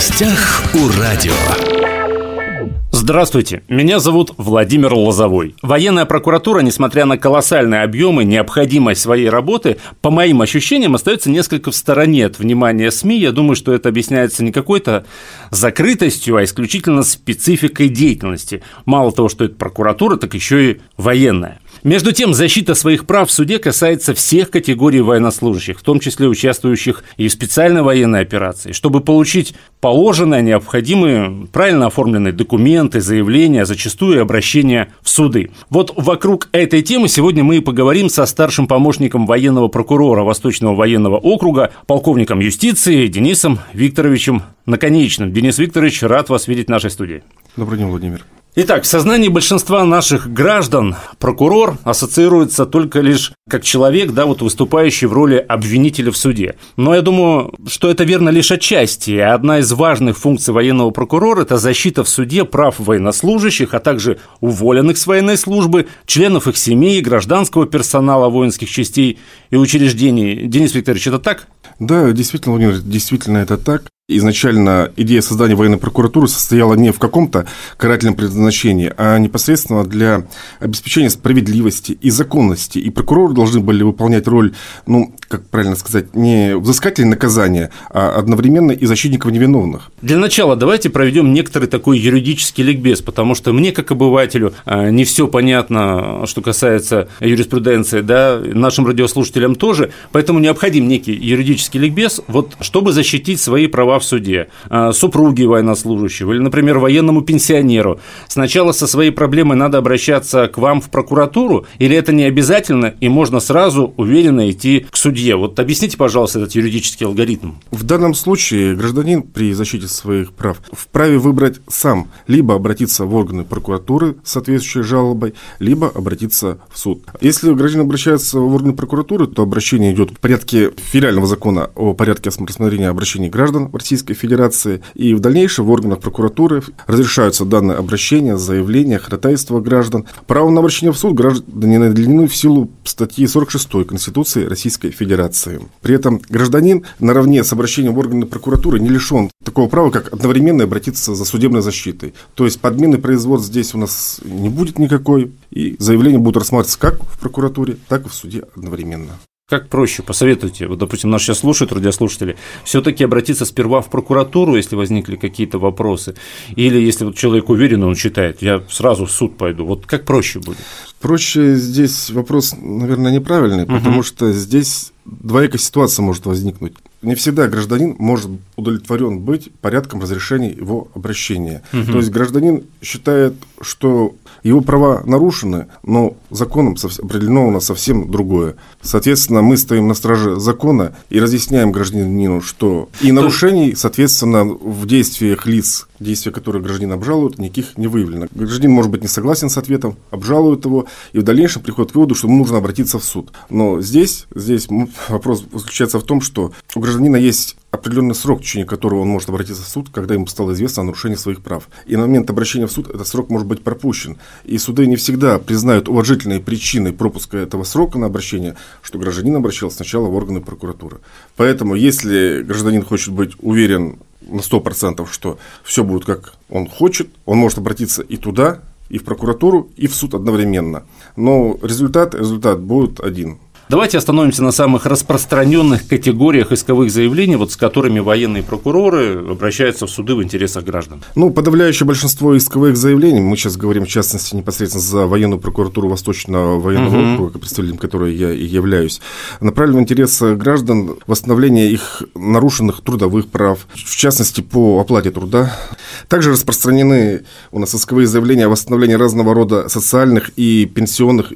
гостях у радио. Здравствуйте, меня зовут Владимир Лозовой. Военная прокуратура, несмотря на колоссальные объемы, необходимость своей работы, по моим ощущениям, остается несколько в стороне от внимания СМИ. Я думаю, что это объясняется не какой-то закрытостью, а исключительно спецификой деятельности. Мало того, что это прокуратура, так еще и военная. Между тем, защита своих прав в суде касается всех категорий военнослужащих, в том числе участвующих и в специальной военной операции. Чтобы получить положенное, необходимые, правильно оформленные документы, заявления, зачастую обращения в суды. Вот вокруг этой темы сегодня мы и поговорим со старшим помощником военного прокурора Восточного военного округа, полковником юстиции Денисом Викторовичем Наконечным. Денис Викторович, рад вас видеть в нашей студии. Добрый день, Владимир. Итак, в сознании большинства наших граждан прокурор ассоциируется только лишь как человек, да, вот выступающий в роли обвинителя в суде. Но я думаю, что это верно лишь отчасти. Одна из важных функций военного прокурора – это защита в суде прав военнослужащих, а также уволенных с военной службы, членов их семей, гражданского персонала воинских частей и учреждений. Денис Викторович, это так? Да, действительно, Владимир, действительно это так. Изначально идея создания военной прокуратуры состояла не в каком-то карательном предназначении, а непосредственно для обеспечения справедливости и законности. И прокуроры должны были выполнять роль, ну, как правильно сказать, не взыскателей наказания, а одновременно и защитников невиновных. Для начала давайте проведем некоторый такой юридический ликбез, потому что мне, как обывателю, а, не все понятно, что касается юриспруденции, да, нашим радиослушателям тоже, поэтому необходим некий юридический ликбез, вот чтобы защитить свои права в суде, а, супруги военнослужащего или, например, военному пенсионеру. Сначала со своей проблемой надо обращаться к вам в прокуратуру, или это не обязательно, и можно сразу уверенно идти к судье? Вот объясните, пожалуйста, этот юридический алгоритм. В данном случае гражданин при защите своих прав вправе выбрать сам, либо обратиться в органы прокуратуры с соответствующей жалобой, либо обратиться в суд. Если гражданин обращается в органы прокуратуры, то обращение идет в порядке федерального закона о порядке рассмотрения обращений граждан в России Российской Федерации, и в дальнейшем в органах прокуратуры разрешаются данные обращения, заявления, ходатайства граждан. Право на обращение в суд граждане наделены в силу статьи 46 Конституции Российской Федерации. При этом гражданин наравне с обращением в органы прокуратуры не лишен такого права, как одновременно обратиться за судебной защитой. То есть подмены производств здесь у нас не будет никакой, и заявление будут рассматриваться как в прокуратуре, так и в суде одновременно. Как проще? Посоветуйте. Вот, допустим, нас сейчас слушают радиослушатели. Все-таки обратиться сперва в прокуратуру, если возникли какие-то вопросы. Или если вот человек уверен, он считает, я сразу в суд пойду. Вот как проще будет? Проще здесь вопрос, наверное, неправильный, угу. потому что здесь двоякая ситуация может возникнуть. Не всегда гражданин может удовлетворен быть порядком разрешения его обращения. Угу. То есть гражданин считает, что его права нарушены, но законом определено у нас совсем другое. Соответственно, мы стоим на страже закона и разъясняем гражданину, что и нарушений, соответственно, в действиях лиц, действия которых гражданин обжалует, никаких не выявлено. Гражданин может быть не согласен с ответом, обжалует его, и в дальнейшем приходит к выводу, что ему нужно обратиться в суд. Но здесь, здесь вопрос заключается в том, что у гражданина есть определенный срок, в течение которого он может обратиться в суд, когда ему стало известно о нарушении своих прав. И на момент обращения в суд этот срок может быть пропущен. И суды не всегда признают уважительной причиной пропуска этого срока на обращение, что гражданин обращался сначала в органы прокуратуры. Поэтому, если гражданин хочет быть уверен на 100%, что все будет как он хочет, он может обратиться и туда, и в прокуратуру, и в суд одновременно. Но результат, результат будет один – Давайте остановимся на самых распространенных категориях исковых заявлений, вот с которыми военные прокуроры обращаются в суды в интересах граждан. Ну, подавляющее большинство исковых заявлений, мы сейчас говорим в частности непосредственно за военную прокуратуру Восточного военного угу. округа, представителем которой я и являюсь, направлены в интересы граждан восстановления их нарушенных трудовых прав, в частности по оплате труда. Также распространены у нас исковые заявления о восстановлении разного рода социальных и пенсионных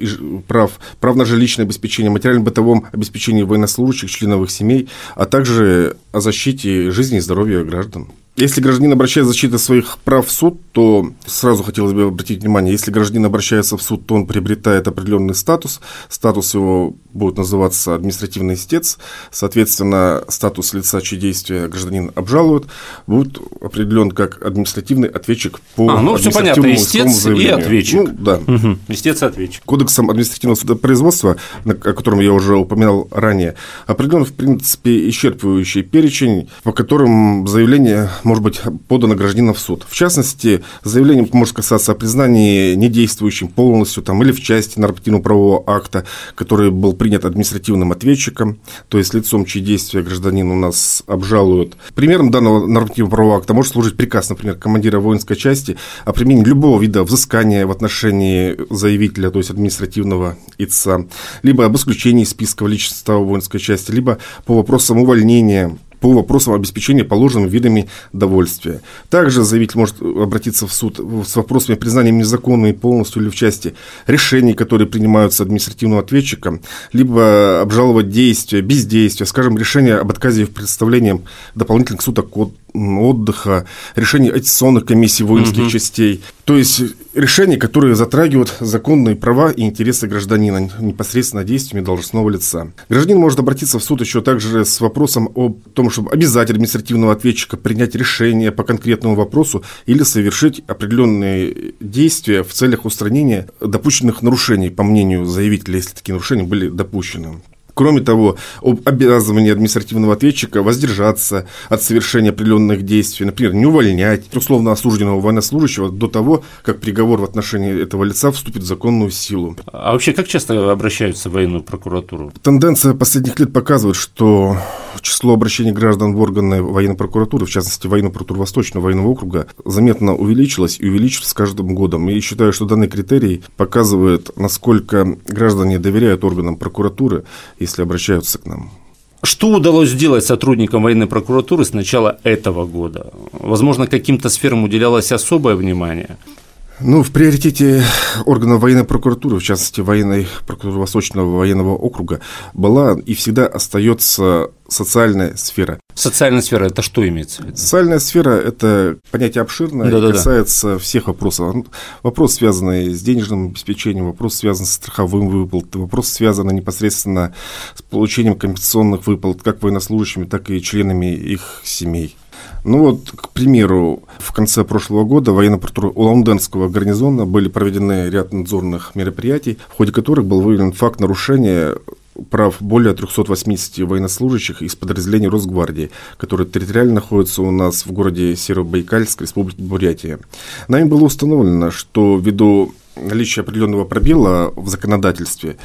прав, прав на жилищное обеспечение материально-бытовом обеспечении военнослужащих, членов их семей, а также о защите жизни и здоровья граждан. Если гражданин обращается за защитой своих прав в суд, то сразу хотелось бы обратить внимание, если гражданин обращается в суд, то он приобретает определенный статус. Статус его будет называться административный истец. Соответственно, статус лица, чьи действия гражданин обжалует, будет определен как административный ответчик по а, ну, все понятно, истец и ответчик. Ну, да. Угу. Истец и ответчик. Кодексом административного судопроизводства, о котором я уже упоминал ранее, определен, в принципе, исчерпывающий перечень, по которым заявление может быть подано гражданином в суд. В частности, заявление может касаться о признании недействующим полностью там, или в части нормативно-правового акта, который был принят административным ответчиком, то есть лицом, чьи действия гражданин у нас обжалуют. Примером данного нормативно-правового акта может служить приказ, например, командира воинской части о применении любого вида взыскания в отношении заявителя, то есть административного ИЦА, либо об исключении списка в состава воинской части, либо по вопросам увольнения по вопросам обеспечения положенными видами довольствия. Также заявитель может обратиться в суд с вопросами признания незаконными полностью или в части решений, которые принимаются административным ответчиком, либо обжаловать действия, бездействия, скажем, решение об отказе в представлении дополнительных суток от отдыха, решений аттестационных комиссий воинских угу. частей. То есть решения, которые затрагивают законные права и интересы гражданина непосредственно действиями должностного лица. Гражданин может обратиться в суд еще также с вопросом о том, чтобы обязать административного ответчика принять решение по конкретному вопросу или совершить определенные действия в целях устранения допущенных нарушений, по мнению заявителя, если такие нарушения были допущены. Кроме того, об обязывании административного ответчика воздержаться от совершения определенных действий, например, не увольнять условно осужденного военнослужащего до того, как приговор в отношении этого лица вступит в законную силу. А вообще, как часто обращаются в военную прокуратуру? Тенденция последних лет показывает, что число обращений граждан в органы военной прокуратуры, в частности, военную прокуратуру Восточного военного округа, заметно увеличилось и увеличивается с каждым годом. И считаю, что данный критерий показывает, насколько граждане доверяют органам прокуратуры если обращаются к нам. Что удалось сделать сотрудникам военной прокуратуры с начала этого года? Возможно, каким-то сферам уделялось особое внимание? Ну, в приоритете органов военной прокуратуры, в частности, военной прокуратуры Восточного военного округа, была и всегда остается социальная сфера. Социальная сфера – это что имеется в виду? Социальная сфера – это понятие обширное да, и касается всех вопросов. Вопрос, связанный с денежным обеспечением, вопрос, связанный с страховым выплатом, вопрос, связанный непосредственно с получением компенсационных выплат как военнослужащими, так и членами их семей. Ну вот, к примеру, в конце прошлого года военно прокуратура Улан-Удэнского гарнизона были проведены ряд надзорных мероприятий, в ходе которых был выявлен факт нарушения прав более 380 военнослужащих из подразделений Росгвардии, которые территориально находятся у нас в городе Северобайкальск, Республики Бурятия. Нами было установлено, что ввиду наличия определенного пробела в законодательстве,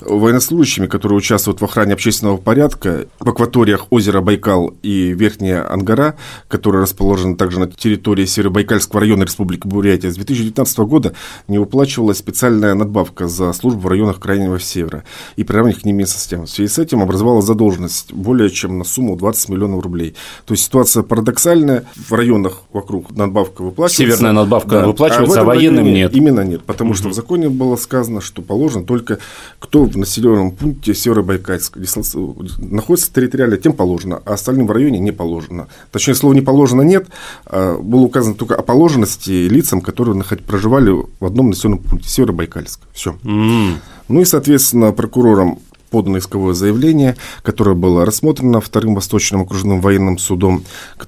военнослужащими, которые участвуют в охране общественного порядка в акваториях озера Байкал и Верхняя Ангара, которые расположены также на территории Северобайкальского района Республики Бурятия, с 2019 года не выплачивалась специальная надбавка за службу в районах Крайнего Севера и приравненных к ним систем. В связи с этим образовалась задолженность более чем на сумму 20 миллионов рублей. То есть ситуация парадоксальная. В районах вокруг надбавка выплачивается. Северная надбавка да, выплачивается, а, а военным нет. Именно нет, потому угу. что в законе было сказано, что положено только кто в населенном пункте Северобайкальск находится территориально, тем положено, а остальным в районе не положено. Точнее, слова не положено нет, а было указано только о положенности лицам, которые проживали в одном населенном пункте Северобайкальск. Все. Mm. Ну и, соответственно, прокурором подано исковое заявление, которое было рассмотрено Вторым Восточным окружным военным судом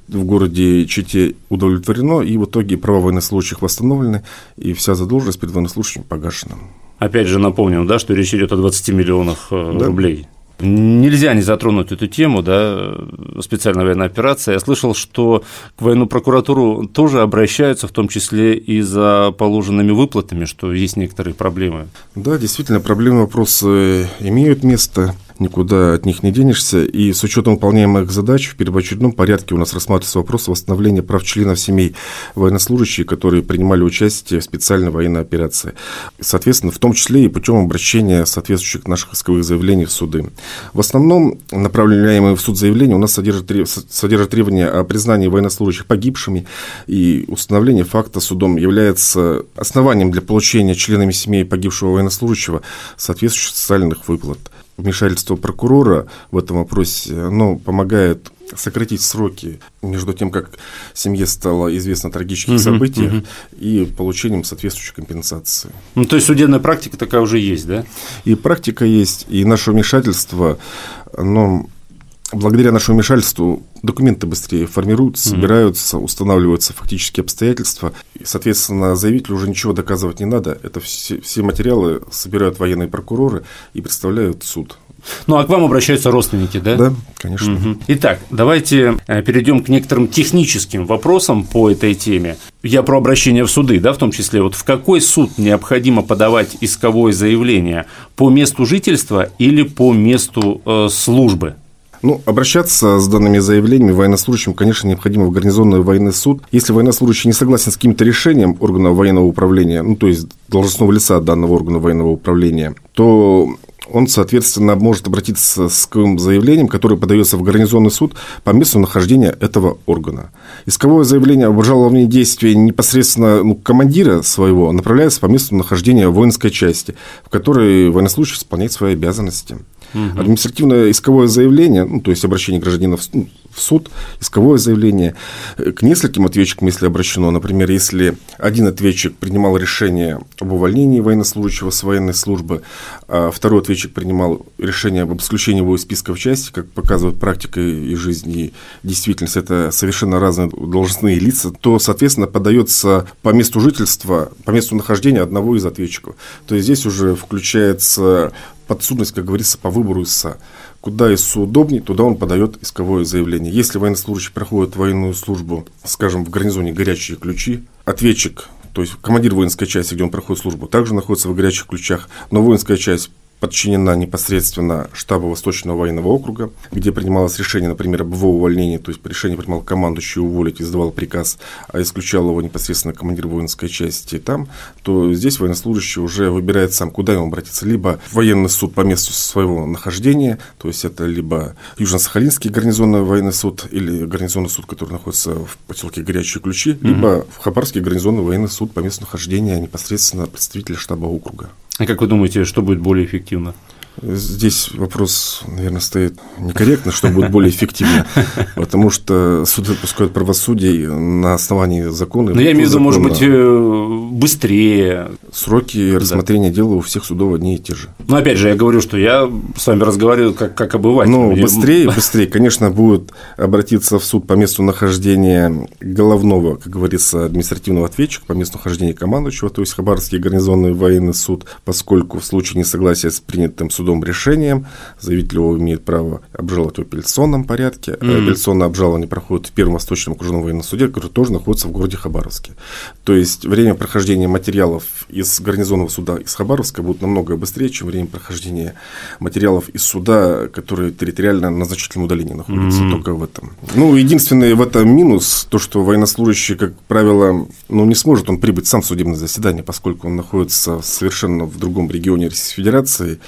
в городе Чите удовлетворено, и в итоге права военнослужащих восстановлены, и вся задолженность перед военнослужащими погашена. Опять же напомним, да, что речь идет о 20 миллионах э, да. рублей. Нельзя не затронуть эту тему, да, специальная военная операция. Я слышал, что к военную прокуратуру тоже обращаются, в том числе и за положенными выплатами, что есть некоторые проблемы. Да, действительно, проблемы, вопросы имеют место никуда от них не денешься. И с учетом выполняемых задач в первоочередном порядке у нас рассматривается вопрос восстановления прав членов семей военнослужащих, которые принимали участие в специальной военной операции. Соответственно, в том числе и путем обращения соответствующих наших исковых заявлений в суды. В основном направляемые в суд заявления у нас содержат, содержат требования о признании военнослужащих погибшими, и установление факта судом является основанием для получения членами семей погибшего военнослужащего соответствующих социальных выплат вмешательство прокурора в этом вопросе, оно помогает сократить сроки между тем, как семье стало известно о трагических угу, событиях угу. и получением соответствующей компенсации. Ну, то есть судебная практика такая уже есть, да? И практика есть, и наше вмешательство, оно благодаря нашему вмешательству документы быстрее формируются, собираются, устанавливаются фактические обстоятельства. И, соответственно, заявителю уже ничего доказывать не надо. Это все, все материалы собирают военные прокуроры и представляют суд Ну, а к вам обращаются родственники, да? Да, конечно. Угу. Итак, давайте э, перейдем к некоторым техническим вопросам по этой теме. Я про обращение в суды, да, в том числе. Вот в какой суд необходимо подавать исковое заявление? По месту жительства или по месту э, службы? Ну, обращаться с данными заявлениями военнослужащим, конечно, необходимо в гарнизонный военный суд. Если военнослужащий не согласен с каким-то решением органа военного управления, ну, то есть должностного лица данного органа военного управления, то он, соответственно, может обратиться с заявлением, которое подается в гарнизонный суд по месту нахождения этого органа. Исковое заявление об обжаловании действия непосредственно ну, командира своего направляется по месту нахождения воинской части, в которой военнослужащий исполняет свои обязанности. Угу. Административное исковое заявление, ну, то есть обращение гражданина в, ну, в суд, исковое заявление э, к нескольким ответчикам, если обращено. Например, если один ответчик принимал решение об увольнении военнослужащего с военной службы, а второй ответчик принимал решение об исключении его из списка в части, как показывает практика и жизнь, и действительность, это совершенно разные должностные лица, то, соответственно, подается по месту жительства, по месту нахождения одного из ответчиков. То есть здесь уже включается подсудность, как говорится, по выбору ИСа. Куда ИСу удобнее, туда он подает исковое заявление. Если военнослужащий проходит военную службу, скажем, в гарнизоне горячие ключи, ответчик то есть командир воинской части, где он проходит службу, также находится в горячих ключах, но воинская часть подчинена непосредственно штабу Восточного военного округа, где принималось решение, например, об его увольнении, то есть решение принимал командующий уволить, издавал приказ, а исключал его непосредственно командир воинской части там, то здесь военнослужащий уже выбирает сам, куда ему обратиться. Либо военный суд по месту своего нахождения, то есть это либо Южно-Сахалинский гарнизонный военный суд или гарнизонный суд, который находится в поселке Горячие Ключи, либо в Хабарский гарнизонный военный суд по месту нахождения непосредственно представителя штаба округа. А как вы думаете, что будет более эффективно? Здесь вопрос, наверное, стоит некорректно, что будет более эффективно, потому что суды отпускают правосудие на основании закона. Но я имею в виду, может быть, э, быстрее. Сроки рассмотрения дела у всех судов одни и те же. Но опять же, я говорю, что я с вами разговариваю как, как обыватель. Ну, быстрее, быстрее, конечно, будет обратиться в суд по месту нахождения головного, как говорится, административного ответчика, по месту нахождения командующего, то есть Хабаровский гарнизонный военный суд, поскольку в случае несогласия с принятым судом судом решением. Заявитель его имеет право обжаловать в апелляционном порядке. Mm-hmm. Апелляционное обжалование проходит в Первом Восточном окружном военном суде, который тоже находится в городе Хабаровске. То есть время прохождения материалов из гарнизонного суда из Хабаровска будет намного быстрее, чем время прохождения материалов из суда, который территориально на значительном удалении находится, mm-hmm. только в этом. Ну, единственный в этом минус, то, что военнослужащий, как правило, ну, не сможет он прибыть сам в судебное заседание, поскольку он находится совершенно в другом регионе Российской Федерации,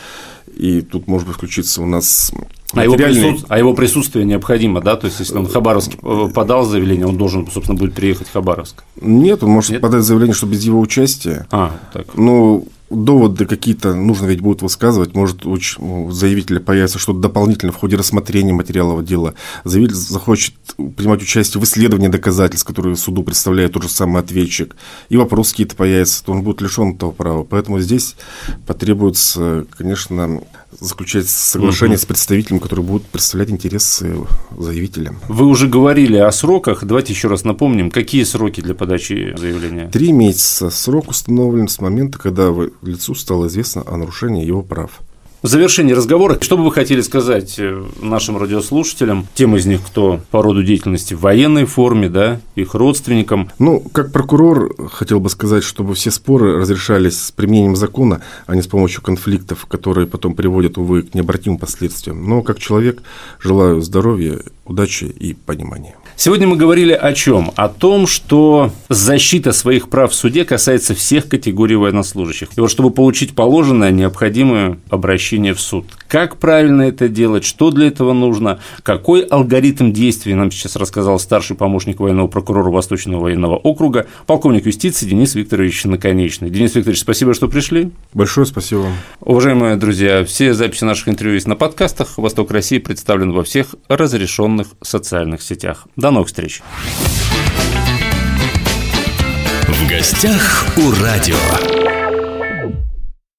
и тут может быть включиться у нас а его, присут... а его присутствие необходимо, да? То есть, если он в Хабаровск э, подал заявление, он должен, собственно, будет приехать в Хабаровск? Нет, он может Нет? подать заявление, что без его участия. А, так. Ну, доводы какие-то нужно ведь будет высказывать, может у заявителя появится что-то дополнительное в ходе рассмотрения материалов дела. Заявитель захочет принимать участие в исследовании доказательств, которые суду представляет тот же самый ответчик, и вопросы какие-то появятся, то он будет лишен этого права. Поэтому здесь потребуется, конечно, заключать соглашение угу. с представителем, который будет представлять интересы заявителя. Вы уже говорили о сроках. Давайте еще раз напомним, какие сроки для подачи заявления? Три месяца. Срок установлен с момента, когда лицу стало известно о нарушении его прав. В завершении разговора, что бы вы хотели сказать э, нашим радиослушателям, тем из них, кто по роду деятельности в военной форме, да, их родственникам? Ну, как прокурор, хотел бы сказать, чтобы все споры разрешались с применением закона, а не с помощью конфликтов, которые потом приводят, увы, к необратимым последствиям. Но как человек желаю здоровья, удачи и понимания. Сегодня мы говорили о чем? О том, что защита своих прав в суде касается всех категорий военнослужащих. И вот чтобы получить положенное, необходимое обращение в суд. Как правильно это делать, что для этого нужно, какой алгоритм действий нам сейчас рассказал старший помощник военного прокурора Восточного военного округа, полковник юстиции Денис Викторович Наконечный. Денис Викторович, спасибо, что пришли. Большое спасибо. Уважаемые друзья, все записи наших интервью есть на подкастах. Восток России представлен во всех разрешенных социальных сетях. До новых встреч. В гостях у радио.